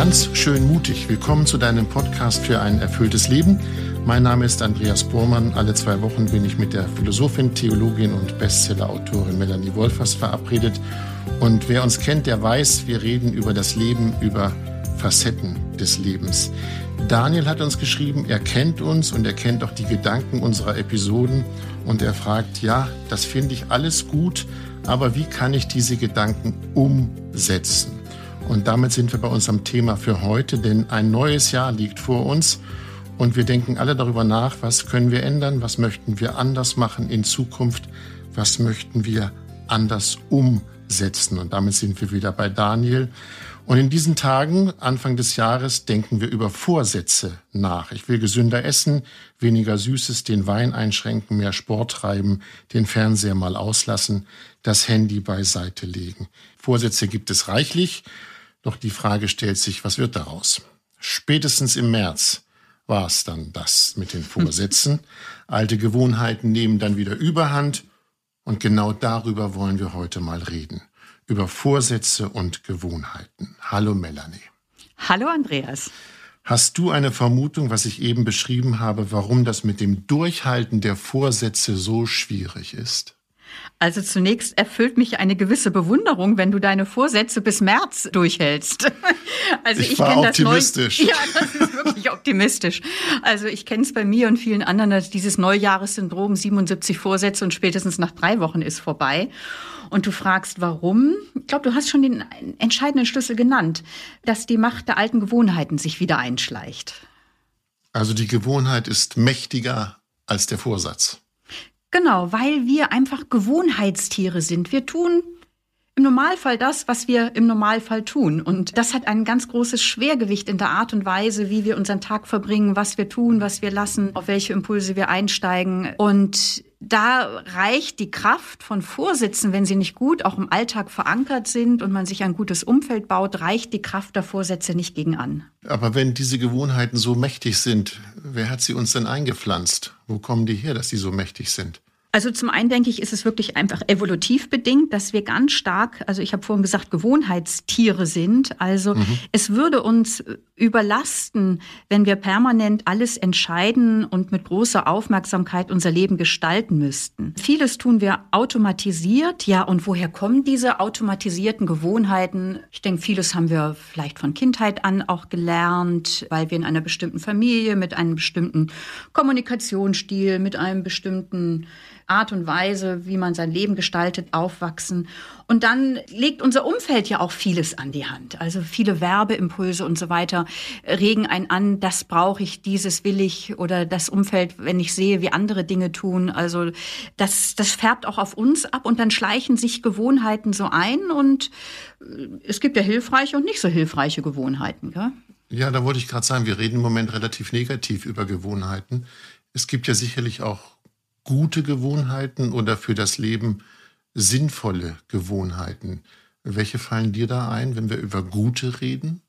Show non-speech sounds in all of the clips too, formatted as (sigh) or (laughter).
ganz schön mutig. Willkommen zu deinem Podcast für ein erfülltes Leben. Mein Name ist Andreas Bormann. Alle zwei Wochen bin ich mit der Philosophin, Theologin und Bestsellerautorin Melanie Wolfers verabredet. Und wer uns kennt, der weiß, wir reden über das Leben, über Facetten des Lebens. Daniel hat uns geschrieben, er kennt uns und er kennt auch die Gedanken unserer Episoden. Und er fragt, ja, das finde ich alles gut, aber wie kann ich diese Gedanken umsetzen? Und damit sind wir bei unserem Thema für heute, denn ein neues Jahr liegt vor uns und wir denken alle darüber nach, was können wir ändern, was möchten wir anders machen in Zukunft, was möchten wir anders umsetzen. Und damit sind wir wieder bei Daniel. Und in diesen Tagen, Anfang des Jahres, denken wir über Vorsätze nach. Ich will gesünder essen, weniger Süßes, den Wein einschränken, mehr Sport treiben, den Fernseher mal auslassen, das Handy beiseite legen. Vorsätze gibt es reichlich. Doch die Frage stellt sich, was wird daraus? Spätestens im März war es dann das mit den Vorsätzen. (laughs) Alte Gewohnheiten nehmen dann wieder Überhand und genau darüber wollen wir heute mal reden. Über Vorsätze und Gewohnheiten. Hallo Melanie. Hallo Andreas. Hast du eine Vermutung, was ich eben beschrieben habe, warum das mit dem Durchhalten der Vorsätze so schwierig ist? Also zunächst erfüllt mich eine gewisse Bewunderung, wenn du deine Vorsätze bis März durchhältst. (laughs) Also ich, ich war optimistisch. Das Neu ja, das ist wirklich optimistisch. Also ich kenne es bei mir und vielen anderen, dass dieses Neujahressyndrom 77 Vorsätze und spätestens nach drei Wochen ist vorbei. Und du fragst, warum? Ich glaube, du hast schon den entscheidenden Schlüssel genannt, dass die Macht der alten Gewohnheiten sich wieder einschleicht. Also die Gewohnheit ist mächtiger als der Vorsatz. Genau, weil wir einfach Gewohnheitstiere sind. Wir tun im Normalfall das, was wir im Normalfall tun. Und das hat ein ganz großes Schwergewicht in der Art und Weise, wie wir unseren Tag verbringen, was wir tun, was wir lassen, auf welche Impulse wir einsteigen. Und da reicht die Kraft von Vorsitzen, wenn sie nicht gut auch im Alltag verankert sind und man sich ein gutes Umfeld baut, reicht die Kraft der Vorsätze nicht gegen an. Aber wenn diese Gewohnheiten so mächtig sind, wer hat sie uns denn eingepflanzt? Wo kommen die her, dass sie so mächtig sind? Also zum einen denke ich, ist es wirklich einfach evolutiv bedingt, dass wir ganz stark, also ich habe vorhin gesagt, Gewohnheitstiere sind. Also mhm. es würde uns überlasten, wenn wir permanent alles entscheiden und mit großer Aufmerksamkeit unser Leben gestalten müssten. Vieles tun wir automatisiert. Ja, und woher kommen diese automatisierten Gewohnheiten? Ich denke, vieles haben wir vielleicht von Kindheit an auch gelernt, weil wir in einer bestimmten Familie mit einem bestimmten Kommunikationsstil, mit einem bestimmten Art und Weise, wie man sein Leben gestaltet, aufwachsen. Und dann legt unser Umfeld ja auch vieles an die Hand. Also viele Werbeimpulse und so weiter regen einen an, das brauche ich, dieses will ich oder das Umfeld, wenn ich sehe, wie andere Dinge tun. Also das, das färbt auch auf uns ab und dann schleichen sich Gewohnheiten so ein und äh, es gibt ja hilfreiche und nicht so hilfreiche Gewohnheiten. Gell? Ja, da wollte ich gerade sagen, wir reden im Moment relativ negativ über Gewohnheiten. Es gibt ja sicherlich auch gute Gewohnheiten oder für das Leben sinnvolle Gewohnheiten? Welche fallen dir da ein, wenn wir über gute reden?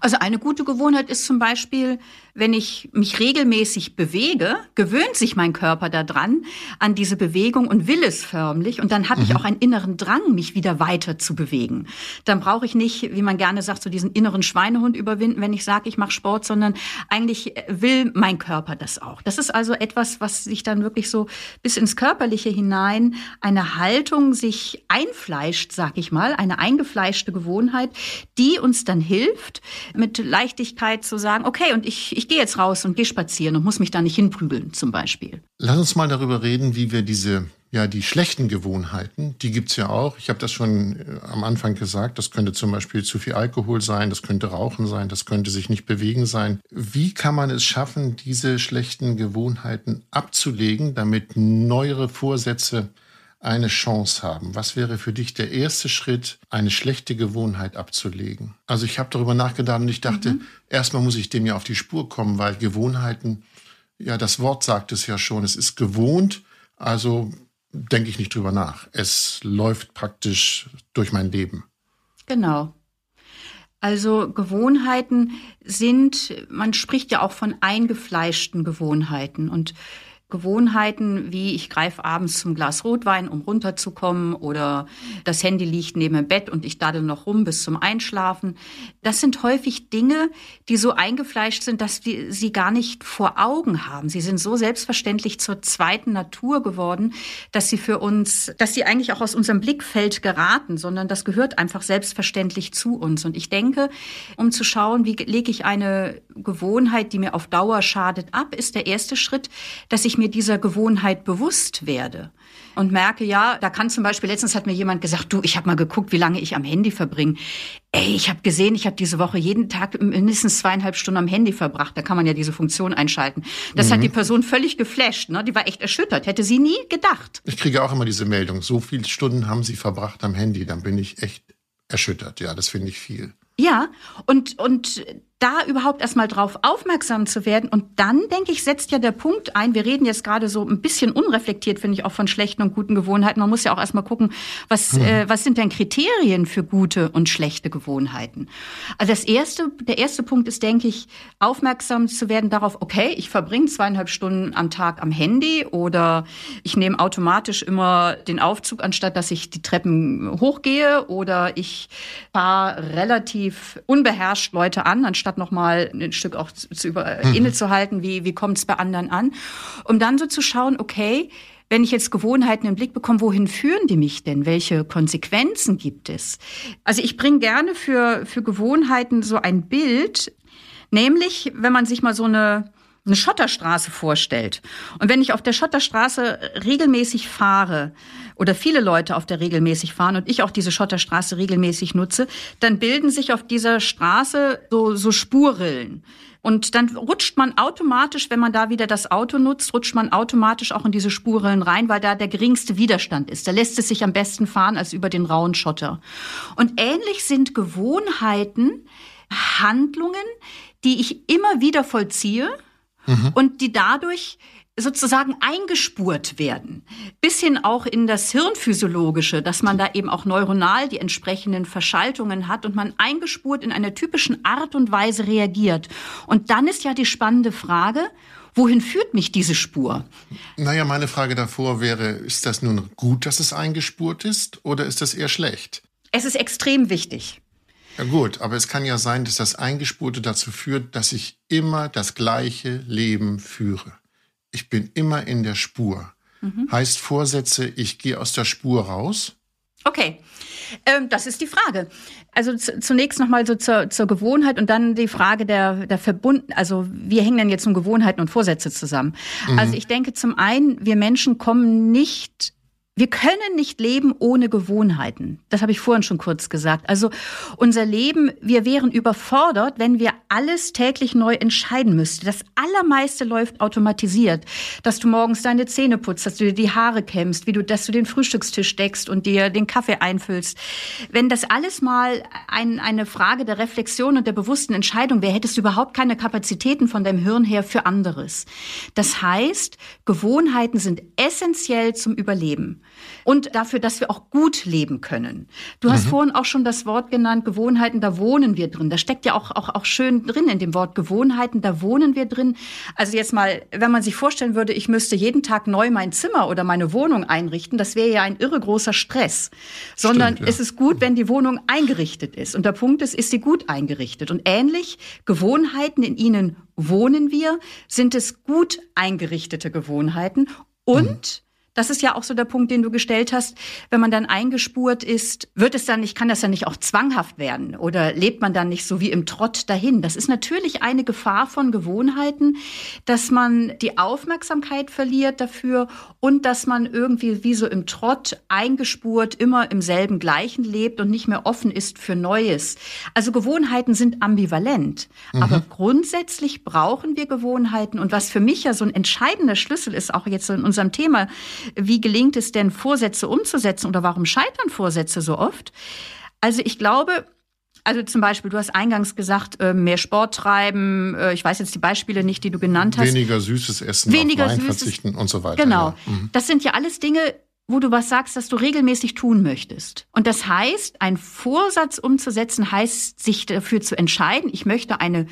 Also eine gute Gewohnheit ist zum Beispiel, wenn ich mich regelmäßig bewege, gewöhnt sich mein Körper daran an diese Bewegung und will es förmlich und dann habe mhm. ich auch einen inneren Drang, mich wieder weiter zu bewegen. Dann brauche ich nicht, wie man gerne sagt, so diesen inneren Schweinehund überwinden, wenn ich sage, ich mache Sport, sondern eigentlich will mein Körper das auch. Das ist also etwas, was sich dann wirklich so bis ins Körperliche hinein eine Haltung sich einfleischt, sag ich mal, eine eingefleischte Gewohnheit, die uns dann hilft, mit Leichtigkeit zu sagen, okay, und ich, ich gehe jetzt raus und gehe spazieren und muss mich da nicht hinprügeln, zum Beispiel. Lass uns mal darüber reden, wie wir diese ja, die schlechten Gewohnheiten, die gibt's ja auch. Ich habe das schon äh, am Anfang gesagt. Das könnte zum Beispiel zu viel Alkohol sein, das könnte Rauchen sein, das könnte sich nicht bewegen sein. Wie kann man es schaffen, diese schlechten Gewohnheiten abzulegen, damit neuere Vorsätze eine Chance haben? Was wäre für dich der erste Schritt, eine schlechte Gewohnheit abzulegen? Also ich habe darüber nachgedacht und ich dachte, mhm. erstmal muss ich dem ja auf die Spur kommen, weil Gewohnheiten, ja, das Wort sagt es ja schon, es ist gewohnt, also denke ich nicht drüber nach. Es läuft praktisch durch mein Leben. Genau. Also Gewohnheiten sind, man spricht ja auch von eingefleischten Gewohnheiten und Gewohnheiten, wie ich greife abends zum Glas Rotwein, um runterzukommen, oder das Handy liegt neben dem Bett und ich daddel noch rum bis zum Einschlafen. Das sind häufig Dinge, die so eingefleischt sind, dass wir sie gar nicht vor Augen haben. Sie sind so selbstverständlich zur zweiten Natur geworden, dass sie für uns, dass sie eigentlich auch aus unserem Blickfeld geraten, sondern das gehört einfach selbstverständlich zu uns. Und ich denke, um zu schauen, wie lege ich eine Gewohnheit, die mir auf Dauer schadet, ab, ist der erste Schritt, dass ich mir dieser Gewohnheit bewusst werde und merke, ja, da kann zum Beispiel, letztens hat mir jemand gesagt, du, ich habe mal geguckt, wie lange ich am Handy verbringe. Ey, ich habe gesehen, ich habe diese Woche jeden Tag mindestens zweieinhalb Stunden am Handy verbracht. Da kann man ja diese Funktion einschalten. Das mhm. hat die Person völlig geflasht. Ne? Die war echt erschüttert. Hätte sie nie gedacht. Ich kriege auch immer diese Meldung. So viele Stunden haben sie verbracht am Handy. Dann bin ich echt erschüttert. Ja, das finde ich viel. Ja, und, und da überhaupt erstmal drauf aufmerksam zu werden. Und dann, denke ich, setzt ja der Punkt ein. Wir reden jetzt gerade so ein bisschen unreflektiert, finde ich, auch von schlechten und guten Gewohnheiten. Man muss ja auch erstmal gucken, was, mhm. äh, was sind denn Kriterien für gute und schlechte Gewohnheiten? Also das erste, der erste Punkt ist, denke ich, aufmerksam zu werden darauf, okay, ich verbringe zweieinhalb Stunden am Tag am Handy oder ich nehme automatisch immer den Aufzug, anstatt dass ich die Treppen hochgehe oder ich fahre relativ unbeherrscht Leute an, anstatt statt nochmal ein Stück auch zu, zu über, mhm. innezuhalten, wie, wie kommt es bei anderen an, um dann so zu schauen, okay, wenn ich jetzt Gewohnheiten im Blick bekomme, wohin führen die mich denn? Welche Konsequenzen gibt es? Also ich bringe gerne für, für Gewohnheiten so ein Bild, nämlich wenn man sich mal so eine eine Schotterstraße vorstellt. Und wenn ich auf der Schotterstraße regelmäßig fahre oder viele Leute auf der regelmäßig fahren und ich auch diese Schotterstraße regelmäßig nutze, dann bilden sich auf dieser Straße so, so Spurrillen. Und dann rutscht man automatisch, wenn man da wieder das Auto nutzt, rutscht man automatisch auch in diese Spurrillen rein, weil da der geringste Widerstand ist. Da lässt es sich am besten fahren als über den rauen Schotter. Und ähnlich sind Gewohnheiten, Handlungen, die ich immer wieder vollziehe, mhm. und die dadurch sozusagen eingespurt werden, bis hin auch in das Hirnphysiologische, dass man da eben auch neuronal die entsprechenden Verschaltungen hat und man eingespurt in einer typischen Art und Weise reagiert. Und dann ist ja die spannende Frage, wohin führt mich diese Spur? Naja, meine Frage davor wäre, ist das nun gut, dass es eingespurt ist oder ist das eher schlecht? Es ist extrem wichtig. Ja gut, aber es kann ja sein, dass das Eingespurte dazu führt, dass ich immer das gleiche Leben führe. Ich bin immer in der Spur. Mhm. Heißt Vorsätze, ich gehe aus der Spur raus? Okay, ähm, das ist die Frage. Also zunächst nochmal so zur, zur Gewohnheit und dann die Frage der, der Verbunden, also wie hängen denn jetzt nun Gewohnheiten und Vorsätze zusammen? Mhm. Also ich denke zum einen, wir Menschen kommen nicht wir können nicht leben ohne Gewohnheiten. Das habe ich vorhin schon kurz gesagt. Also unser Leben, wir wären überfordert, wenn wir alles täglich neu entscheiden müssten. Das allermeiste läuft automatisiert. Dass du morgens deine Zähne putzt, dass du dir die Haare kämmst, wie du, dass du den Frühstückstisch deckst und dir den Kaffee einfüllst. Wenn das alles mal ein, eine Frage der Reflexion und der bewussten Entscheidung wäre, hättest du überhaupt keine Kapazitäten von deinem Hirn her für anderes. Das heißt, Gewohnheiten sind essentiell zum Überleben und dafür, dass wir auch gut leben können. Du hast mhm. vorhin auch schon das Wort genannt, Gewohnheiten, da wohnen wir drin. Da steckt ja auch, auch, auch schön drin in dem Wort Gewohnheiten, da wohnen wir drin. Also jetzt mal, wenn man sich vorstellen würde, ich müsste jeden Tag neu mein Zimmer oder meine Wohnung einrichten, das wäre ja ein irre großer Stress. Sondern Stimmt, ja. es ist gut, wenn die Wohnung eingerichtet ist. Und der Punkt ist, ist sie gut eingerichtet. Und ähnlich Gewohnheiten, in ihnen wohnen wir, sind es gut eingerichtete Gewohnheiten und mhm das ist ja auch so der Punkt, den du gestellt hast. Wenn man dann eingespurt ist, wird es dann nicht, kann das dann nicht auch zwanghaft werden oder lebt man dann nicht so wie im Trott dahin? Das ist natürlich eine Gefahr von Gewohnheiten, dass man die Aufmerksamkeit verliert dafür und dass man irgendwie wie so im Trott eingespurt immer im selben Gleichen lebt und nicht mehr offen ist für Neues. Also Gewohnheiten sind ambivalent. Mhm. Aber grundsätzlich brauchen wir Gewohnheiten und was für mich ja so ein entscheidender Schlüssel ist, auch jetzt in unserem Thema, wie gelingt es denn, Vorsätze umzusetzen oder warum scheitern Vorsätze so oft? Also ich glaube, also zum Beispiel, du hast eingangs gesagt, äh, mehr Sport treiben. Äh, ich weiß jetzt die Beispiele nicht, die du genannt hast. Weniger süßes Essen, Weniger auf Wein süßes, verzichten und so weiter. Genau. Ja. Mhm. Das sind ja alles Dinge, wo du was sagst, dass du regelmäßig tun möchtest. Und das heißt, ein Vorsatz umzusetzen, heißt, sich dafür zu entscheiden, ich möchte eine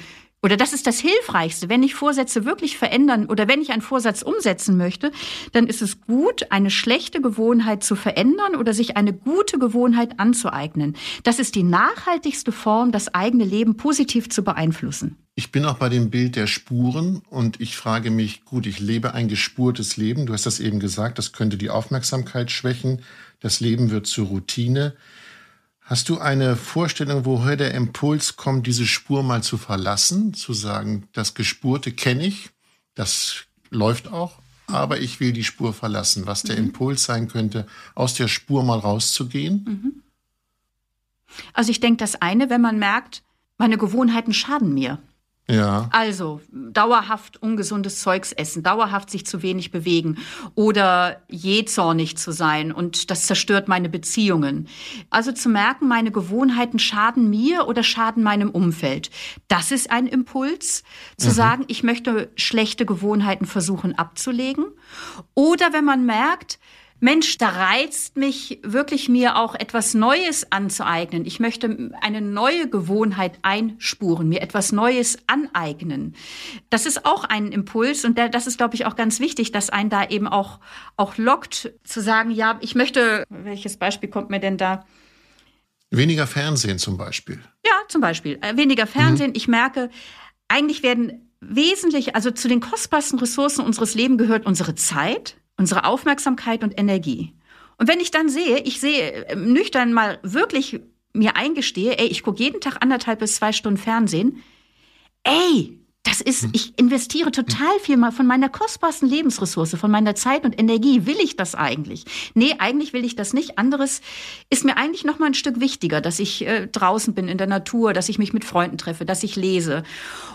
oder das ist das Hilfreichste. Wenn ich Vorsätze wirklich verändern oder wenn ich einen Vorsatz umsetzen möchte, dann ist es gut, eine schlechte Gewohnheit zu verändern oder sich eine gute Gewohnheit anzueignen. Das ist die nachhaltigste Form, das eigene Leben positiv zu beeinflussen. Ich bin auch bei dem Bild der Spuren und ich frage mich, gut, ich lebe ein gespurtes Leben. Du hast das eben gesagt, das könnte die Aufmerksamkeit schwächen. Das Leben wird zur Routine. Hast du eine Vorstellung, woher der Impuls kommt, diese Spur mal zu verlassen, zu sagen, das Gespurte kenne ich, das läuft auch, aber ich will die Spur verlassen, was der mhm. Impuls sein könnte, aus der Spur mal rauszugehen? Mhm. Also ich denke, das eine, wenn man merkt, meine Gewohnheiten schaden mir. Ja. Also dauerhaft ungesundes Zeugs essen, dauerhaft sich zu wenig bewegen oder jähzornig zu sein und das zerstört meine Beziehungen. Also zu merken, meine Gewohnheiten schaden mir oder schaden meinem Umfeld. Das ist ein Impuls, zu mhm. sagen, ich möchte schlechte Gewohnheiten versuchen abzulegen. Oder wenn man merkt, Mensch, da reizt mich wirklich mir auch etwas Neues anzueignen. Ich möchte eine neue Gewohnheit einspuren, mir etwas Neues aneignen. Das ist auch ein Impuls und das ist, glaube ich, auch ganz wichtig, dass einen da eben auch, auch lockt, zu sagen, ja, ich möchte, welches Beispiel kommt mir denn da? Weniger Fernsehen zum Beispiel. Ja, zum Beispiel. Äh, weniger Fernsehen. Mhm. Ich merke, eigentlich werden wesentlich, also zu den kostbarsten Ressourcen unseres Lebens gehört unsere Zeit unsere Aufmerksamkeit und Energie. Und wenn ich dann sehe, ich sehe äh, nüchtern mal wirklich mir eingestehe, ey, ich gucke jeden Tag anderthalb bis zwei Stunden Fernsehen, ey, das ist, hm. ich investiere total viel mal von meiner kostbarsten Lebensressource, von meiner Zeit und Energie. Will ich das eigentlich? Nee, eigentlich will ich das nicht. Anderes ist mir eigentlich noch mal ein Stück wichtiger, dass ich äh, draußen bin in der Natur, dass ich mich mit Freunden treffe, dass ich lese.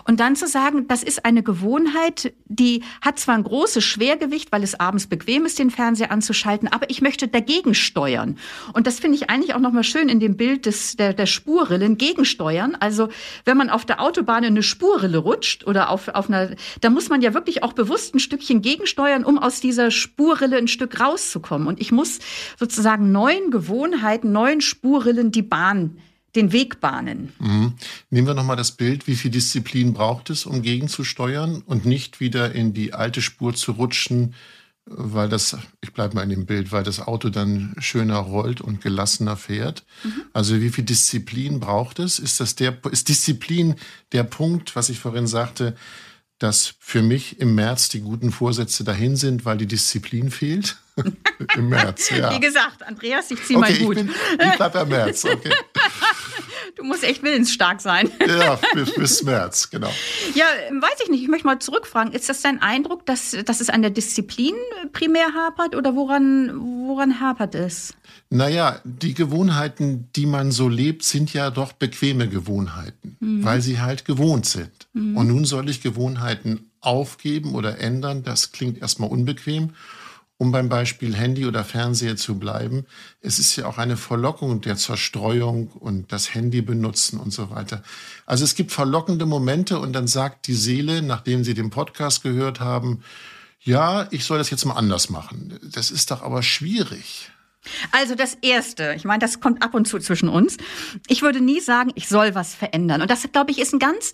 Und dann zu sagen, das ist eine Gewohnheit, die hat zwar ein großes Schwergewicht, weil es abends bequem ist, den Fernseher anzuschalten, aber ich möchte dagegen steuern. Und das finde ich eigentlich auch noch mal schön in dem Bild des, der, der Spurrillen, gegensteuern. Also, wenn man auf der Autobahn in eine Spurrille rutscht, rutscht oder auf, auf einer, da muss man ja wirklich auch bewusst ein Stückchen gegensteuern, um aus dieser Spurrille ein Stück rauszukommen. Und ich muss sozusagen neuen Gewohnheiten, neuen Spurrillen die Bahn den Weg bahnen. Mhm. Nehmen wir nochmal das Bild, wie viel Disziplin braucht es, um gegenzusteuern und nicht wieder in die alte Spur zu rutschen, weil das, ich bleibe mal in dem Bild, weil das Auto dann schöner rollt und gelassener fährt. Mhm. Also wie viel Disziplin braucht es? Ist das der, ist Disziplin der Punkt, was ich vorhin sagte, dass für mich im März die guten Vorsätze dahin sind, weil die Disziplin fehlt? (laughs) Im März, ja. Wie gesagt, Andreas, ich ziehe okay, mal gut. Ich, bin, ich bleibe im März, okay. (laughs) Du musst echt willensstark sein. (laughs) Ja, bis, bis März, genau. Ja, weiß ich nicht. Ich möchte mal zurückfragen. Ist das dein Eindruck, dass, dass es an der Disziplin primär hapert oder woran, woran hapert es? Naja, die Gewohnheiten, die man so lebt, sind ja doch bequeme Gewohnheiten, mhm. weil sie halt gewohnt sind. Mhm. Und nun soll ich Gewohnheiten aufgeben oder ändern. Das klingt erstmal unbequem um beim Beispiel Handy oder Fernseher zu bleiben, es ist ja auch eine Verlockung der Zerstreuung und das Handy benutzen und so weiter. Also es gibt verlockende Momente und dann sagt die Seele, nachdem sie den Podcast gehört haben, ja, ich soll das jetzt mal anders machen. Das ist doch aber schwierig. Also das Erste, ich meine, das kommt ab und zu zwischen uns. Ich würde nie sagen, ich soll was verändern. Und das, glaube ich, ist ein ganz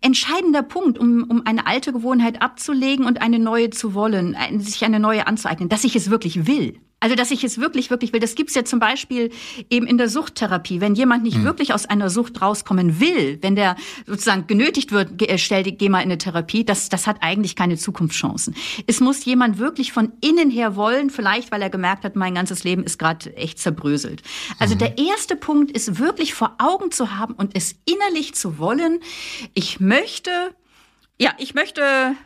entscheidender Punkt, um, um eine alte Gewohnheit abzulegen und eine neue zu wollen, sich eine neue anzueignen, dass ich es wirklich will. Also, dass ich es wirklich, wirklich will. Das gibt's ja zum Beispiel eben in der Suchttherapie. Wenn jemand nicht mhm. wirklich aus einer Sucht rauskommen will, wenn der sozusagen genötigt wird, äh, stell, geh mal in eine Therapie, das, das hat eigentlich keine Zukunftschancen. Es muss jemand wirklich von innen her wollen, vielleicht weil er gemerkt hat, mein ganzes Leben ist gerade echt zerbröselt. Also mhm. der erste Punkt ist wirklich vor Augen zu haben und es innerlich zu wollen. Ich möchte, ja, ich möchte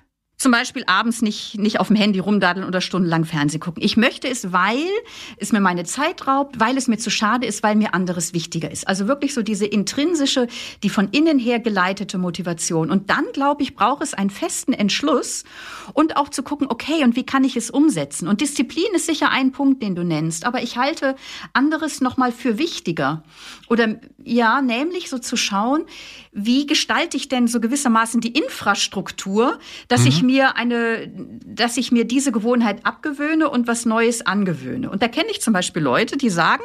zum Beispiel abends nicht, nicht auf dem Handy rumdaddeln oder stundenlang Fernsehen gucken. Ich möchte es, weil es mir meine Zeit raubt, weil es mir zu schade ist, weil mir anderes wichtiger ist. Also wirklich so diese intrinsische, die von innen her geleitete Motivation. Und dann, glaube ich, braucht es einen festen Entschluss und auch zu gucken, okay, und wie kann ich es umsetzen? Und Disziplin ist sicher ein Punkt, den du nennst. Aber ich halte anderes nochmal für wichtiger. Oder ja, nämlich so zu schauen, wie gestalte ich denn so gewissermaßen die Infrastruktur, dass mhm. ich mir eine, dass ich mir diese Gewohnheit abgewöhne und was Neues angewöhne. Und da kenne ich zum Beispiel Leute, die sagen,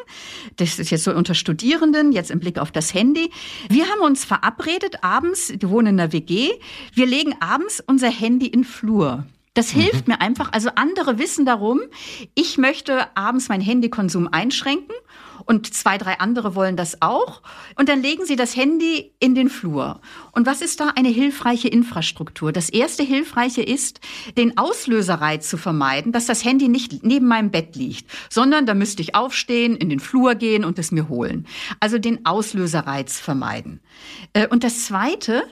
das ist jetzt so unter Studierenden, jetzt im Blick auf das Handy, wir haben uns verabredet abends, die wohnen in der WG, wir legen abends unser Handy in Flur. Das mhm. hilft mir einfach. Also andere wissen darum, ich möchte abends meinen Handykonsum einschränken und zwei, drei andere wollen das auch. Und dann legen sie das Handy in den Flur. Und was ist da eine hilfreiche Infrastruktur? Das erste Hilfreiche ist, den Auslöserreiz zu vermeiden, dass das Handy nicht neben meinem Bett liegt, sondern da müsste ich aufstehen, in den Flur gehen und es mir holen. Also den Auslöserreiz vermeiden. Äh, und das zweite,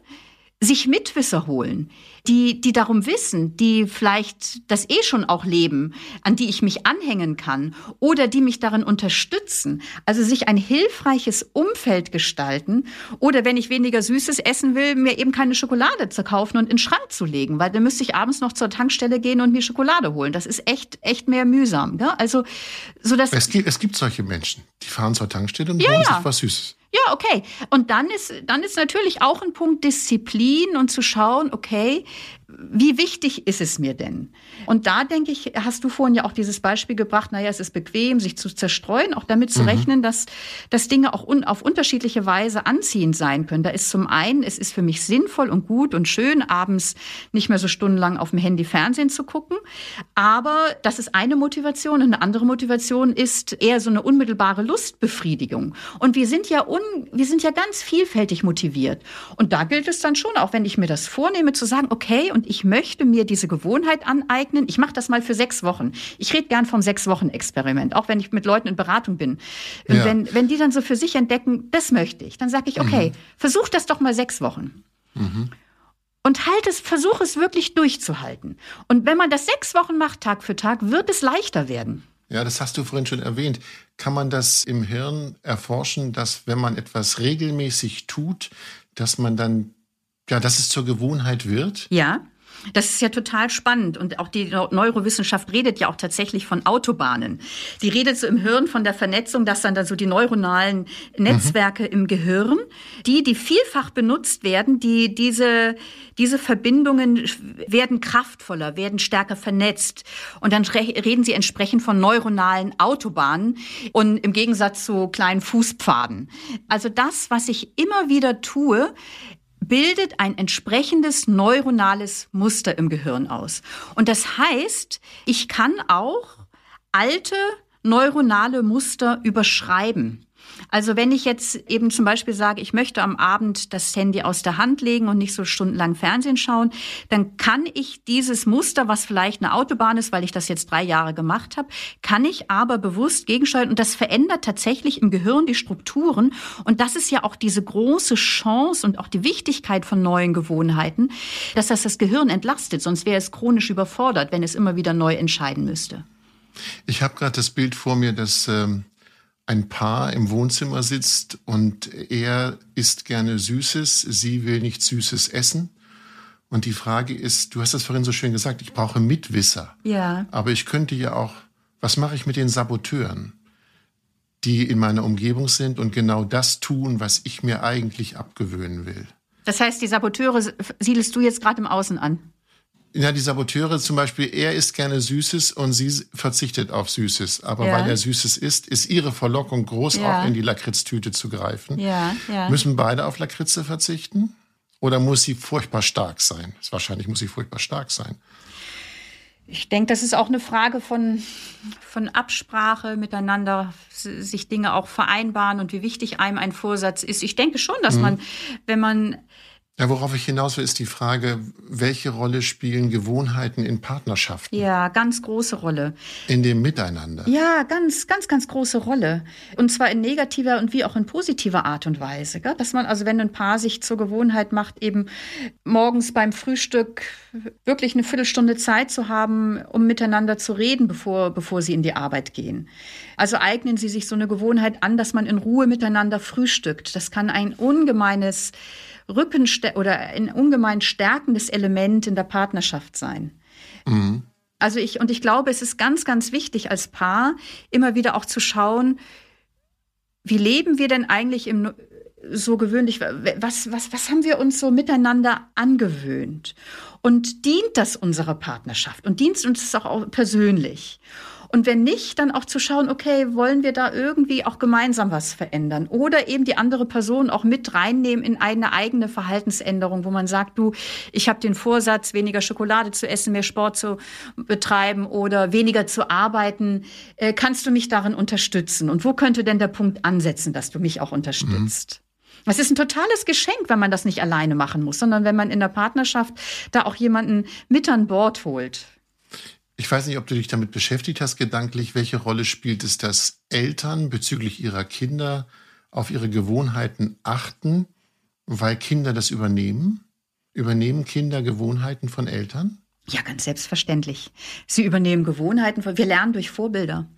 sich Mitwisser holen, die, die darum wissen, die vielleicht das eh schon auch leben, an die ich mich anhängen kann oder die mich darin unterstützen. Also sich ein hilfreiches Umfeld gestalten oder wenn ich weniger Süßes essen will, mir eben keine Schokolade zu kaufen und in den Schrank zu legen, weil dann müsste ich abends noch zur Tankstelle gehen und mir Schokolade holen. Das ist echt, echt mehr mühsam. Gell? Also, so dass es gibt, es gibt solche Menschen, die fahren zur Tankstelle und ja, holen sich was Süßes. Ja, okay. Und dann ist, dann ist natürlich auch ein Punkt Disziplin und zu schauen, okay, wie wichtig ist es mir denn? Und da denke ich, hast du vorhin ja auch dieses Beispiel gebracht, naja, es ist bequem, sich zu zerstreuen, auch damit zu mhm. rechnen, dass, dass Dinge auch un, auf unterschiedliche Weise anziehend sein können. Da ist zum einen, es ist für mich sinnvoll und gut und schön, abends nicht mehr so stundenlang auf dem Handy Fernsehen zu gucken. Aber das ist eine Motivation. Und eine andere Motivation ist eher so eine unmittelbare Lustbefriedigung. Und wir sind ja un, wir sind ja ganz vielfältig motiviert. Und da gilt es dann schon, auch wenn ich mir das vornehme, zu sagen, okay, und ich möchte mir diese Gewohnheit aneignen. Ich mache das mal für sechs Wochen. Ich rede gern vom Sechs-Wochen-Experiment, auch wenn ich mit Leuten in Beratung bin. Und ja. wenn, wenn die dann so für sich entdecken, das möchte ich, dann sage ich, okay, mhm. versuch das doch mal sechs Wochen. Mhm. Und halt es, versuch es wirklich durchzuhalten. Und wenn man das sechs Wochen macht, Tag für Tag, wird es leichter werden. Ja, das hast du vorhin schon erwähnt. Kann man das im Hirn erforschen, dass wenn man etwas regelmäßig tut, dass man dann, ja, dass es zur Gewohnheit wird? Ja. Das ist ja total spannend. Und auch die Neurowissenschaft redet ja auch tatsächlich von Autobahnen. Sie redet so im Hirn von der Vernetzung, dass dann da so die neuronalen Netzwerke mhm. im Gehirn, die, die vielfach benutzt werden, die, diese, diese Verbindungen werden kraftvoller, werden stärker vernetzt. Und dann reden sie entsprechend von neuronalen Autobahnen und im Gegensatz zu kleinen Fußpfaden. Also das, was ich immer wieder tue, bildet ein entsprechendes neuronales Muster im Gehirn aus. Und das heißt, ich kann auch alte neuronale Muster überschreiben. Also wenn ich jetzt eben zum Beispiel sage, ich möchte am Abend das Handy aus der Hand legen und nicht so stundenlang Fernsehen schauen, dann kann ich dieses Muster, was vielleicht eine Autobahn ist, weil ich das jetzt drei Jahre gemacht habe, kann ich aber bewusst gegensteuern und das verändert tatsächlich im Gehirn die Strukturen. Und das ist ja auch diese große Chance und auch die Wichtigkeit von neuen Gewohnheiten, dass das das Gehirn entlastet. Sonst wäre es chronisch überfordert, wenn es immer wieder neu entscheiden müsste. Ich habe gerade das Bild vor mir, dass ähm, ein Paar im Wohnzimmer sitzt und er isst gerne Süßes, sie will nicht Süßes essen. Und die Frage ist, du hast das vorhin so schön gesagt, ich brauche Mitwisser. Ja. Aber ich könnte ja auch, was mache ich mit den Saboteuren, die in meiner Umgebung sind und genau das tun, was ich mir eigentlich abgewöhnen will? Das heißt, die Saboteure siedelst du jetzt gerade im Außen an? Ja, die Saboteure zum Beispiel, er isst gerne Süßes und sie verzichtet auf Süßes. Aber ja. weil er Süßes isst, ist ihre Verlockung groß, ja. auch in die Lakritztüte zu greifen. Ja, ja. Müssen beide auf Lakritze verzichten? Oder muss sie furchtbar stark sein? Wahrscheinlich muss sie furchtbar stark sein. Ich denke, das ist auch eine Frage von, von Absprache miteinander, sich Dinge auch vereinbaren und wie wichtig einem ein Vorsatz ist. Ich denke schon, dass mhm. man, wenn man ja, worauf ich hinaus will, ist die Frage, welche Rolle spielen Gewohnheiten in Partnerschaften? Ja, ganz große Rolle. In dem Miteinander. Ja, ganz, ganz, ganz große Rolle. Und zwar in negativer und wie auch in positiver Art und Weise. Gell? Dass man, also wenn ein Paar sich zur Gewohnheit macht, eben morgens beim Frühstück wirklich eine Viertelstunde Zeit zu haben, um miteinander zu reden, bevor, bevor sie in die Arbeit gehen. Also eignen Sie sich so eine Gewohnheit an, dass man in Ruhe miteinander frühstückt. Das kann ein ungemeines Rückenste oder ein ungemein stärkendes Element in der Partnerschaft sein. Mhm. Also ich, und ich glaube, es ist ganz, ganz wichtig als Paar immer wieder auch zu schauen, wie leben wir denn eigentlich im, so gewöhnlich? Was, was, was haben wir uns so miteinander angewöhnt? Und dient das unserer Partnerschaft? Und dient uns das auch persönlich? Und wenn nicht, dann auch zu schauen, okay, wollen wir da irgendwie auch gemeinsam was verändern? Oder eben die andere Person auch mit reinnehmen in eine eigene Verhaltensänderung, wo man sagt, du, ich habe den Vorsatz, weniger Schokolade zu essen, mehr Sport zu betreiben oder weniger zu arbeiten. Äh, kannst du mich darin unterstützen? Und wo könnte denn der Punkt ansetzen, dass du mich auch unterstützt? Mhm. Es ist ein totales Geschenk, wenn man das nicht alleine machen muss, sondern wenn man in der Partnerschaft da auch jemanden mit an Bord holt. Ich weiß nicht, ob du dich damit beschäftigt hast, gedanklich. Welche Rolle spielt es, dass Eltern bezüglich ihrer Kinder auf ihre Gewohnheiten achten, weil Kinder das übernehmen? Übernehmen Kinder Gewohnheiten von Eltern? Ja, ganz selbstverständlich. Sie übernehmen Gewohnheiten von, wir lernen durch Vorbilder.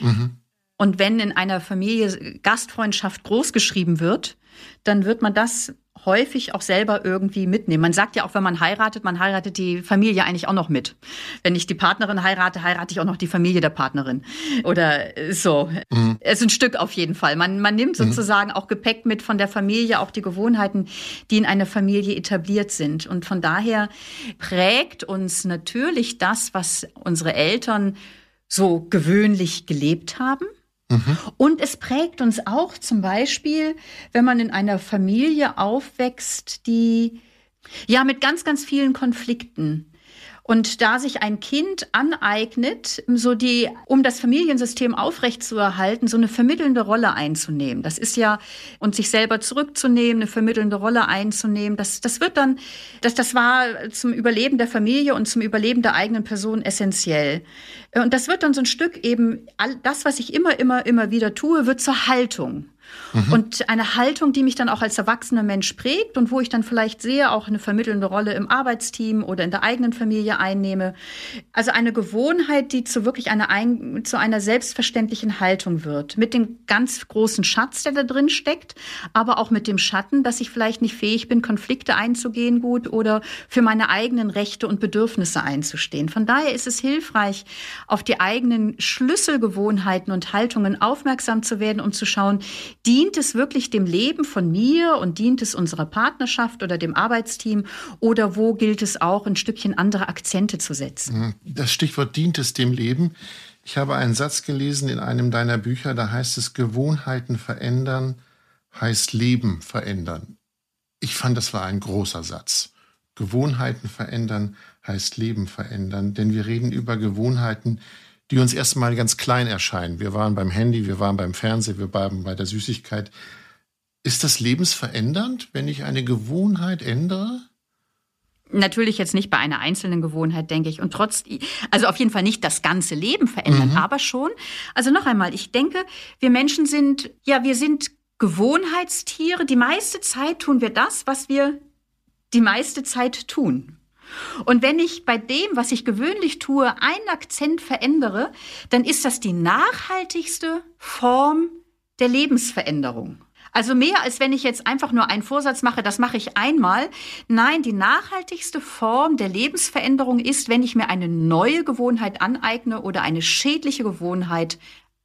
Mhm. Und wenn in einer Familie Gastfreundschaft großgeschrieben wird, dann wird man das häufig auch selber irgendwie mitnehmen. Man sagt ja auch, wenn man heiratet, man heiratet die Familie eigentlich auch noch mit. Wenn ich die Partnerin heirate, heirate ich auch noch die Familie der Partnerin. Oder so. Mhm. Es ist ein Stück auf jeden Fall. Man, man nimmt mhm. sozusagen mhm. auch Gepäck mit von der Familie, auch die Gewohnheiten, die in einer Familie etabliert sind. Und von daher prägt uns natürlich das, was unsere Eltern so gewöhnlich gelebt haben. Mhm. Und es prägt uns auch zum Beispiel, wenn man in einer Familie aufwächst, die ja mit ganz, ganz vielen Konflikten und da sich ein Kind aneignet, so die, um das Familiensystem aufrechtzuerhalten, so eine vermittelnde Rolle einzunehmen. Das ist ja, und sich selber zurückzunehmen, eine vermittelnde Rolle einzunehmen. Das, das wird dann, das, das war zum Überleben der Familie und zum Überleben der eigenen Person essentiell. Und das wird dann so ein Stück eben, all das, was ich immer, immer, immer wieder tue, wird zur Haltung. Mhm. Und eine Haltung, die mich dann auch als erwachsener Mensch prägt und wo ich dann vielleicht sehe, auch eine vermittelnde Rolle im Arbeitsteam oder in der eigenen Familie einnehme. Also eine Gewohnheit, die zu wirklich einer, ein, zu einer selbstverständlichen Haltung wird. Mit dem ganz großen Schatz, der da drin steckt, aber auch mit dem Schatten, dass ich vielleicht nicht fähig bin, Konflikte einzugehen gut oder für meine eigenen Rechte und Bedürfnisse einzustehen. Von daher ist es hilfreich, auf die eigenen Schlüsselgewohnheiten und Haltungen aufmerksam zu werden, um zu schauen, Dient es wirklich dem Leben von mir und dient es unserer Partnerschaft oder dem Arbeitsteam oder wo gilt es auch, ein Stückchen andere Akzente zu setzen? Mhm. Das Stichwort dient es dem Leben. Ich habe einen Satz gelesen in einem deiner Bücher, da heißt es, Gewohnheiten verändern heißt Leben verändern. Ich fand, das war ein großer Satz. Gewohnheiten verändern heißt Leben verändern, denn wir reden über Gewohnheiten, uns erstmal ganz klein erscheinen. Wir waren beim Handy, wir waren beim Fernsehen, wir waren bei der Süßigkeit. Ist das lebensverändernd, wenn ich eine Gewohnheit ändere? Natürlich jetzt nicht bei einer einzelnen Gewohnheit, denke ich. Und trotz, also auf jeden Fall nicht das ganze Leben verändern, mhm. aber schon. Also noch einmal, ich denke, wir Menschen sind, ja, wir sind Gewohnheitstiere. Die meiste Zeit tun wir das, was wir die meiste Zeit tun. Und wenn ich bei dem, was ich gewöhnlich tue, einen Akzent verändere, dann ist das die nachhaltigste Form der Lebensveränderung. Also mehr als wenn ich jetzt einfach nur einen Vorsatz mache, das mache ich einmal. Nein, die nachhaltigste Form der Lebensveränderung ist, wenn ich mir eine neue Gewohnheit aneigne oder eine schädliche Gewohnheit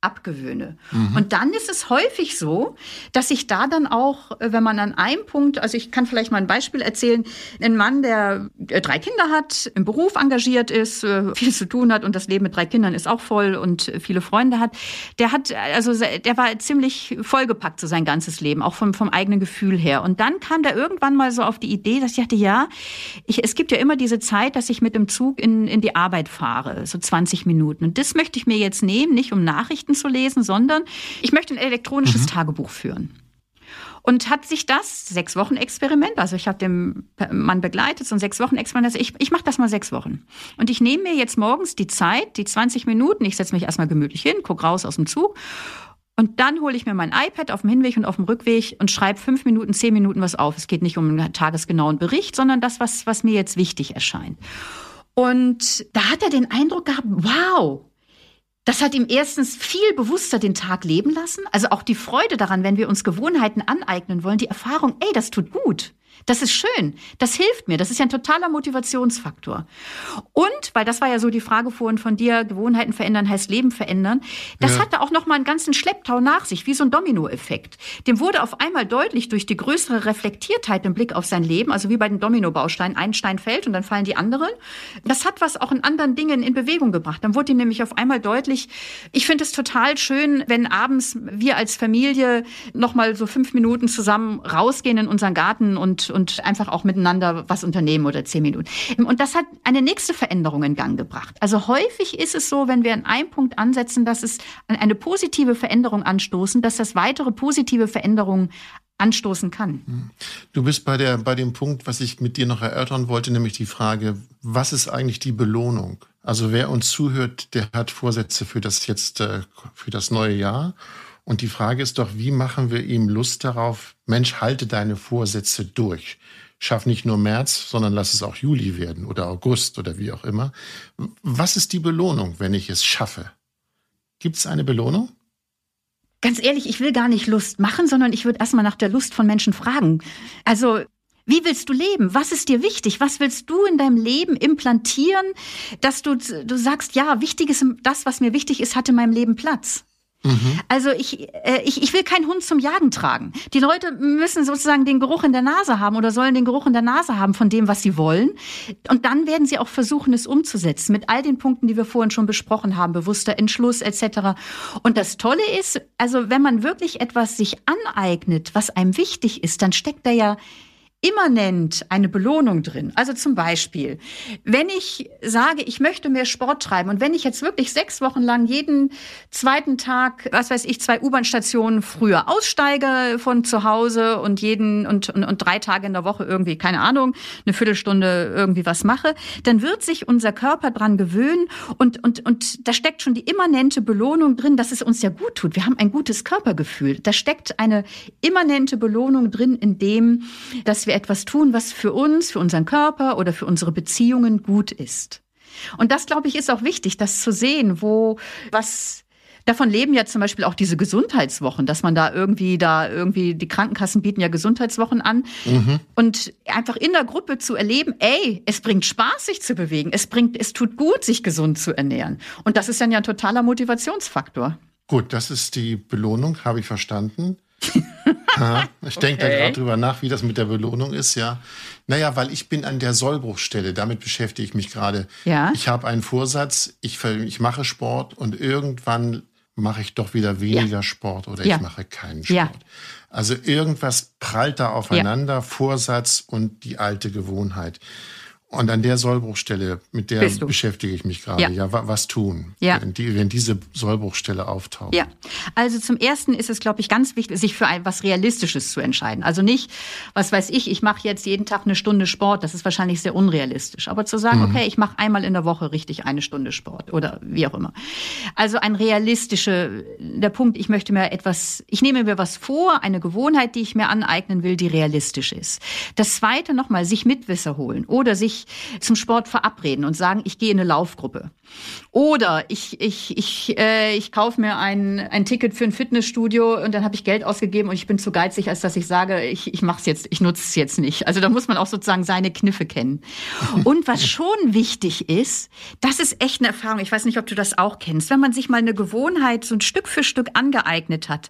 abgewöhne. Mhm. Und dann ist es häufig so, dass ich da dann auch, äh, wenn man an einem Punkt, also ich kann vielleicht mal ein Beispiel erzählen, ein Mann, der äh, drei Kinder hat, im Beruf engagiert ist, äh, viel zu tun hat und das Leben mit drei Kindern ist auch voll und viele Freunde hat, der hat, also der war ziemlich vollgepackt so sein ganzes Leben, auch vom, vom eigenen Gefühl her. Und dann kam der irgendwann mal so auf die Idee, dass ich dachte, ja, ich, es gibt ja immer diese Zeit, dass ich mit dem Zug in, in die Arbeit fahre, so 20 Minuten. Und das möchte ich mir jetzt nehmen, nicht um Nachrichten Nachrichten zu lesen, sondern ich möchte ein elektronisches mhm. Tagebuch führen. Und hat sich das, sechs Wochen Experiment, also ich habe den Mann begleitet, so ein sechs Wochen Experiment, also ich, ich mache das mal sechs Wochen. Und ich nehme mir jetzt morgens die Zeit, die 20 Minuten, ich setze mich erstmal gemütlich hin, guck raus aus dem Zug und dann hole ich mir mein iPad auf dem Hinweg und auf dem Rückweg und schreibe fünf Minuten, zehn Minuten was auf. Es geht nicht um einen tagesgenauen Bericht, sondern das, was, was mir jetzt wichtig erscheint. Und da hat er den Eindruck gehabt, wow, das hat ihm erstens viel bewusster den Tag leben lassen. Also auch die Freude daran, wenn wir uns Gewohnheiten aneignen wollen, die Erfahrung, ey, das tut gut. Das ist schön. Das hilft mir. Das ist ja ein totaler Motivationsfaktor. Und, weil das war ja so die Frage vorhin von dir, Gewohnheiten verändern heißt Leben verändern. Das ja. hatte auch noch mal einen ganzen Schlepptau nach sich, wie so ein Dominoeffekt. Dem wurde auf einmal deutlich durch die größere Reflektiertheit im Blick auf sein Leben, also wie bei den Domino-Bausteinen, ein Stein fällt und dann fallen die anderen. Das hat was auch in anderen Dingen in Bewegung gebracht. Dann wurde ihm nämlich auf einmal deutlich, ich finde es total schön, wenn abends wir als Familie noch mal so fünf Minuten zusammen rausgehen in unseren Garten und und einfach auch miteinander was unternehmen oder zehn Minuten. Und das hat eine nächste Veränderung in Gang gebracht. Also häufig ist es so, wenn wir an einem Punkt ansetzen, dass es eine positive Veränderung anstoßen, dass das weitere positive Veränderungen anstoßen kann. Du bist bei der, bei dem Punkt, was ich mit dir noch erörtern wollte, nämlich die Frage, was ist eigentlich die Belohnung? Also wer uns zuhört, der hat Vorsätze für das jetzt, äh, für das neue Jahr und die Frage ist doch, wie machen wir ihm Lust darauf, Mensch, halte deine Vorsätze durch. Schaff nicht nur März, sondern lass es auch Juli werden oder August oder wie auch immer. Was ist die Belohnung, wenn ich es schaffe? Gibt es eine Belohnung? Ganz ehrlich, ich will gar nicht Lust machen, sondern ich würde erstmal nach der Lust von Menschen fragen. Also, wie willst du leben? Was ist dir wichtig? Was willst du in deinem Leben implantieren, dass du, du sagst, ja, wichtig ist, das, was mir wichtig ist, hat in meinem Leben Platz? Mhm. Also ich, äh, ich, ich will keinen Hund zum Jagen tragen. Die Leute müssen sozusagen den Geruch in der Nase haben oder sollen den Geruch in der Nase haben von dem, was sie wollen. Und dann werden sie auch versuchen, es umzusetzen mit all den Punkten, die wir vorhin schon besprochen haben, bewusster Entschluss etc. Und das Tolle ist, also wenn man wirklich etwas sich aneignet, was einem wichtig ist, dann steckt da ja immanent eine Belohnung drin. Also zum Beispiel, wenn ich sage, ich möchte mehr Sport treiben und wenn ich jetzt wirklich sechs Wochen lang jeden zweiten Tag, was weiß ich, zwei U-Bahn-Stationen früher aussteige von zu Hause und jeden und, und, und drei Tage in der Woche irgendwie, keine Ahnung, eine Viertelstunde irgendwie was mache, dann wird sich unser Körper dran gewöhnen und, und, und da steckt schon die immanente Belohnung drin, dass es uns ja gut tut. Wir haben ein gutes Körpergefühl. Da steckt eine immanente Belohnung drin, in dem, dass wir wir etwas tun, was für uns, für unseren Körper oder für unsere Beziehungen gut ist. Und das, glaube ich, ist auch wichtig, das zu sehen, wo was Davon leben ja zum Beispiel auch diese Gesundheitswochen, dass man da irgendwie, da irgendwie, die Krankenkassen bieten ja Gesundheitswochen an. Mhm. Und einfach in der Gruppe zu erleben, ey, es bringt Spaß, sich zu bewegen. Es bringt, es tut gut, sich gesund zu ernähren. Und das ist dann ja ein totaler Motivationsfaktor. Gut, das ist die Belohnung, habe ich verstanden. Ich denke okay. da gerade drüber nach, wie das mit der Belohnung ist, ja. Naja, weil ich bin an der Sollbruchstelle, damit beschäftige ich mich gerade. Ja. Ich habe einen Vorsatz, ich, ich mache Sport und irgendwann mache ich doch wieder weniger ja. Sport oder ja. ich mache keinen Sport. Ja. Also irgendwas prallt da aufeinander, Vorsatz und die alte Gewohnheit. Und an der Sollbruchstelle, mit der beschäftige ich mich gerade. Ja. ja, was tun, ja. Wenn, die, wenn diese Sollbruchstelle auftaucht? Ja, also zum Ersten ist es, glaube ich, ganz wichtig, sich für ein, was Realistisches zu entscheiden. Also nicht, was weiß ich, ich mache jetzt jeden Tag eine Stunde Sport. Das ist wahrscheinlich sehr unrealistisch. Aber zu sagen, mhm. okay, ich mache einmal in der Woche richtig eine Stunde Sport oder wie auch immer. Also ein realistischer, der Punkt, ich möchte mir etwas, ich nehme mir was vor, eine Gewohnheit, die ich mir aneignen will, die realistisch ist. Das Zweite nochmal, sich Mitwisser holen oder sich zum Sport verabreden und sagen, ich gehe in eine Laufgruppe. Oder ich, ich, ich, äh, ich kaufe mir ein, ein Ticket für ein Fitnessstudio und dann habe ich Geld ausgegeben und ich bin zu geizig, als dass ich sage, ich, ich mache es jetzt, ich nutze es jetzt nicht. Also da muss man auch sozusagen seine Kniffe kennen. (laughs) Und was schon wichtig ist, das ist echt eine Erfahrung, ich weiß nicht, ob du das auch kennst, wenn man sich mal eine Gewohnheit so ein Stück für Stück angeeignet hat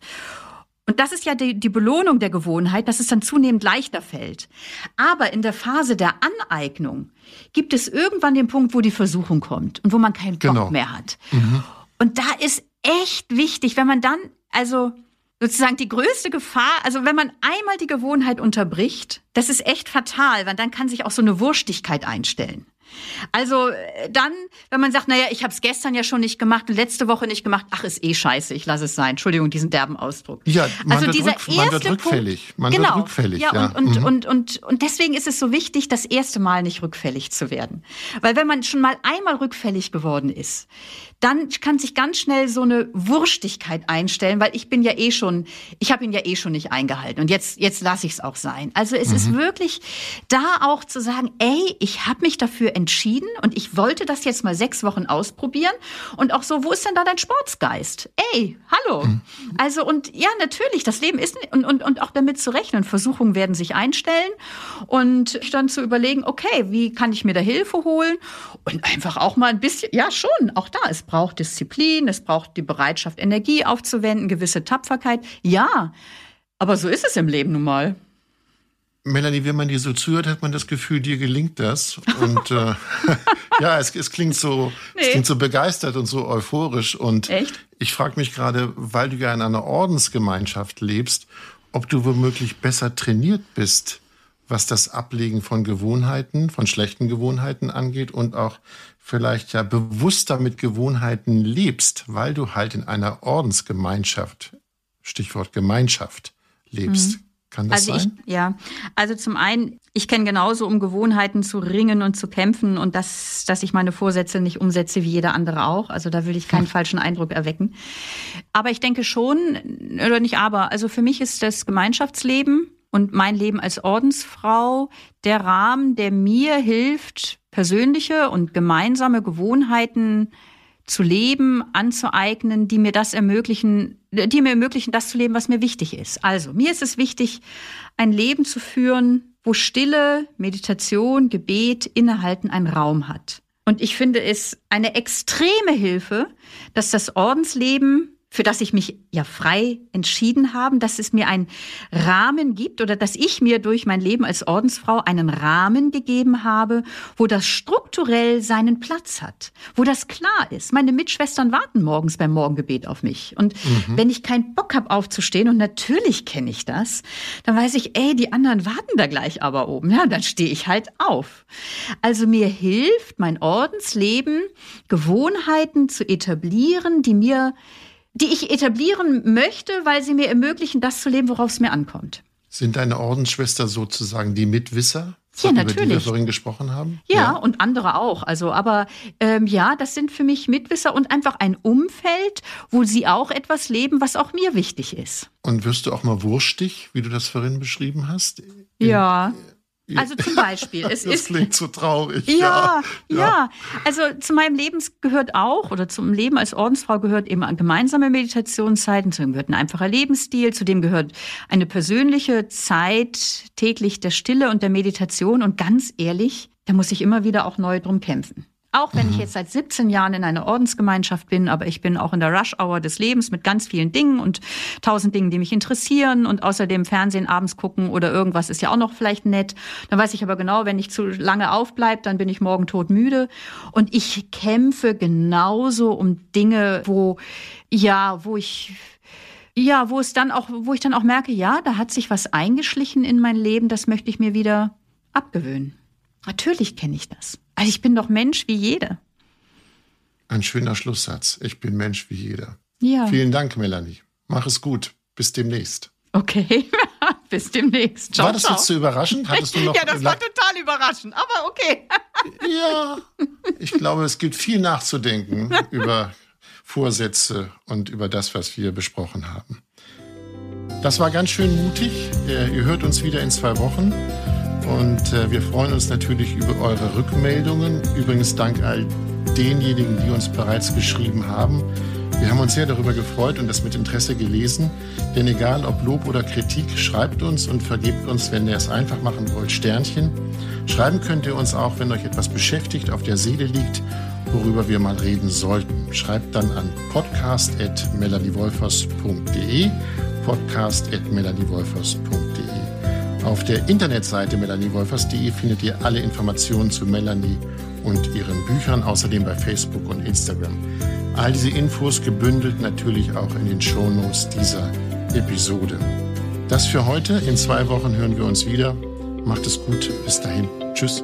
und das ist ja die, die Belohnung der Gewohnheit, dass es dann zunehmend leichter fällt. Aber in der Phase der Aneignung gibt es irgendwann den Punkt, wo die Versuchung kommt und wo man keinen Bock genau. mehr hat. Mhm. Und da ist echt wichtig, wenn man dann, also sozusagen die größte Gefahr, also wenn man einmal die Gewohnheit unterbricht, das ist echt fatal, weil dann kann sich auch so eine Wurstigkeit einstellen. Also äh, dann, wenn man sagt, naja, ich habe es gestern ja schon nicht gemacht und letzte Woche nicht gemacht, ach, ist eh scheiße, ich lasse es sein. Entschuldigung, diesen derben Ausdruck. Ja, man also wird dieser rück, man wird rückfällig. Man genau, wird rückfällig. Ja, ja. Und, und, mhm. und, und, und deswegen ist es so wichtig, das erste Mal nicht rückfällig zu werden. Weil wenn man schon mal einmal rückfällig geworden ist, dann kann sich ganz schnell so eine Wurstigkeit einstellen, weil ich bin ja eh schon, ich habe ihn ja eh schon nicht eingehalten und jetzt jetzt lasse ich es auch sein. Also es mhm. ist wirklich da auch zu sagen, ey, ich habe mich dafür entschieden, und ich wollte das jetzt mal sechs Wochen ausprobieren. Und auch so, wo ist denn da dein Sportsgeist? Ey, hallo. Mhm. Also und ja, natürlich, das Leben ist und, und, und auch damit zu rechnen. Versuchungen werden sich einstellen und dann zu überlegen, okay, wie kann ich mir da Hilfe holen? Und einfach auch mal ein bisschen, ja schon, auch da, es braucht Disziplin, es braucht die Bereitschaft, Energie aufzuwenden, gewisse Tapferkeit. Ja, aber so ist es im Leben nun mal. Melanie, wenn man dir so zuhört, hat man das Gefühl, dir gelingt das. Und äh, (laughs) ja, es, es, klingt so, nee. es klingt so begeistert und so euphorisch. Und Echt? ich frage mich gerade, weil du ja in einer Ordensgemeinschaft lebst, ob du womöglich besser trainiert bist, was das Ablegen von Gewohnheiten, von schlechten Gewohnheiten angeht und auch vielleicht ja bewusster mit Gewohnheiten lebst, weil du halt in einer Ordensgemeinschaft, Stichwort Gemeinschaft, lebst. Mhm. Kann das also sein? Ich, ja, also zum einen, ich kenne genauso, um Gewohnheiten zu ringen und zu kämpfen und das, dass ich meine Vorsätze nicht umsetze wie jeder andere auch. Also da will ich keinen hm. falschen Eindruck erwecken. Aber ich denke schon, oder nicht aber, also für mich ist das Gemeinschaftsleben und mein Leben als Ordensfrau der Rahmen, der mir hilft, persönliche und gemeinsame Gewohnheiten zu leben, anzueignen, die mir das ermöglichen, die mir ermöglichen, das zu leben, was mir wichtig ist. Also, mir ist es wichtig, ein Leben zu führen, wo Stille, Meditation, Gebet, Innehalten einen Raum hat. Und ich finde es eine extreme Hilfe, dass das Ordensleben für das ich mich ja frei entschieden habe, dass es mir einen Rahmen gibt oder dass ich mir durch mein Leben als Ordensfrau einen Rahmen gegeben habe, wo das strukturell seinen Platz hat, wo das klar ist. Meine Mitschwestern warten morgens beim Morgengebet auf mich. Und mhm. wenn ich keinen Bock habe aufzustehen, und natürlich kenne ich das, dann weiß ich, ey, die anderen warten da gleich aber oben. Ja, dann stehe ich halt auf. Also mir hilft mein Ordensleben, Gewohnheiten zu etablieren, die mir die ich etablieren möchte, weil sie mir ermöglichen, das zu leben, worauf es mir ankommt. Sind deine Ordensschwester sozusagen die Mitwisser? Ja, natürlich. Über die wir vorhin gesprochen haben? Ja, ja. und andere auch. Also, aber ähm, ja, das sind für mich Mitwisser und einfach ein Umfeld, wo sie auch etwas leben, was auch mir wichtig ist. Und wirst du auch mal wurstig, wie du das vorhin beschrieben hast? ja. Also zum Beispiel. Es (laughs) das ist, klingt so traurig. Ja, ja, ja, Also zu meinem Leben gehört auch, oder zum Leben als Ordensfrau gehört eben gemeinsame Meditationszeiten, zu dem gehört ein einfacher Lebensstil, zu dem gehört eine persönliche Zeit täglich der Stille und der Meditation. Und ganz ehrlich, da muss ich immer wieder auch neu drum kämpfen. Auch wenn mhm. ich jetzt seit 17 Jahren in einer Ordensgemeinschaft bin, aber ich bin auch in der Rush-Hour des Lebens mit ganz vielen Dingen und tausend Dingen, die mich interessieren und außerdem Fernsehen abends gucken oder irgendwas ist ja auch noch vielleicht nett. Dann weiß ich aber genau, wenn ich zu lange aufbleibe, dann bin ich morgen todmüde. Und ich kämpfe genauso um Dinge, wo, ja, wo ich ja, wo es dann auch, wo ich dann auch merke, ja, da hat sich was eingeschlichen in mein Leben, das möchte ich mir wieder abgewöhnen. Natürlich kenne ich das. Also ich bin doch Mensch wie jeder. Ein schöner Schlusssatz. Ich bin Mensch wie jeder. Ja. Vielen Dank, Melanie. Mach es gut. Bis demnächst. Okay, (laughs) bis demnächst. Ciao, war das ciao. jetzt so überraschend? Hattest du noch (laughs) ja, das war total überraschend, aber okay. (laughs) ja, ich glaube, es gibt viel nachzudenken über Vorsätze und über das, was wir besprochen haben. Das war ganz schön mutig. Ihr hört uns wieder in zwei Wochen. Und äh, wir freuen uns natürlich über eure Rückmeldungen. Übrigens dank all denjenigen, die uns bereits geschrieben haben. Wir haben uns sehr darüber gefreut und das mit Interesse gelesen. Denn egal ob Lob oder Kritik, schreibt uns und vergebt uns, wenn ihr es einfach machen wollt, Sternchen. Schreiben könnt ihr uns auch, wenn euch etwas beschäftigt, auf der Seele liegt, worüber wir mal reden sollten. Schreibt dann an podcast.melaniewolfers.de podcast.melaniewolfers.de auf der Internetseite melaniewolfers.de findet ihr alle Informationen zu Melanie und ihren Büchern, außerdem bei Facebook und Instagram. All diese Infos gebündelt natürlich auch in den Shownotes dieser Episode. Das für heute. In zwei Wochen hören wir uns wieder. Macht es gut. Bis dahin. Tschüss.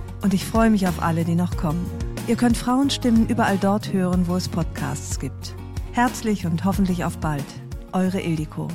Und ich freue mich auf alle, die noch kommen. Ihr könnt Frauenstimmen überall dort hören, wo es Podcasts gibt. Herzlich und hoffentlich auf bald. Eure Ildiko.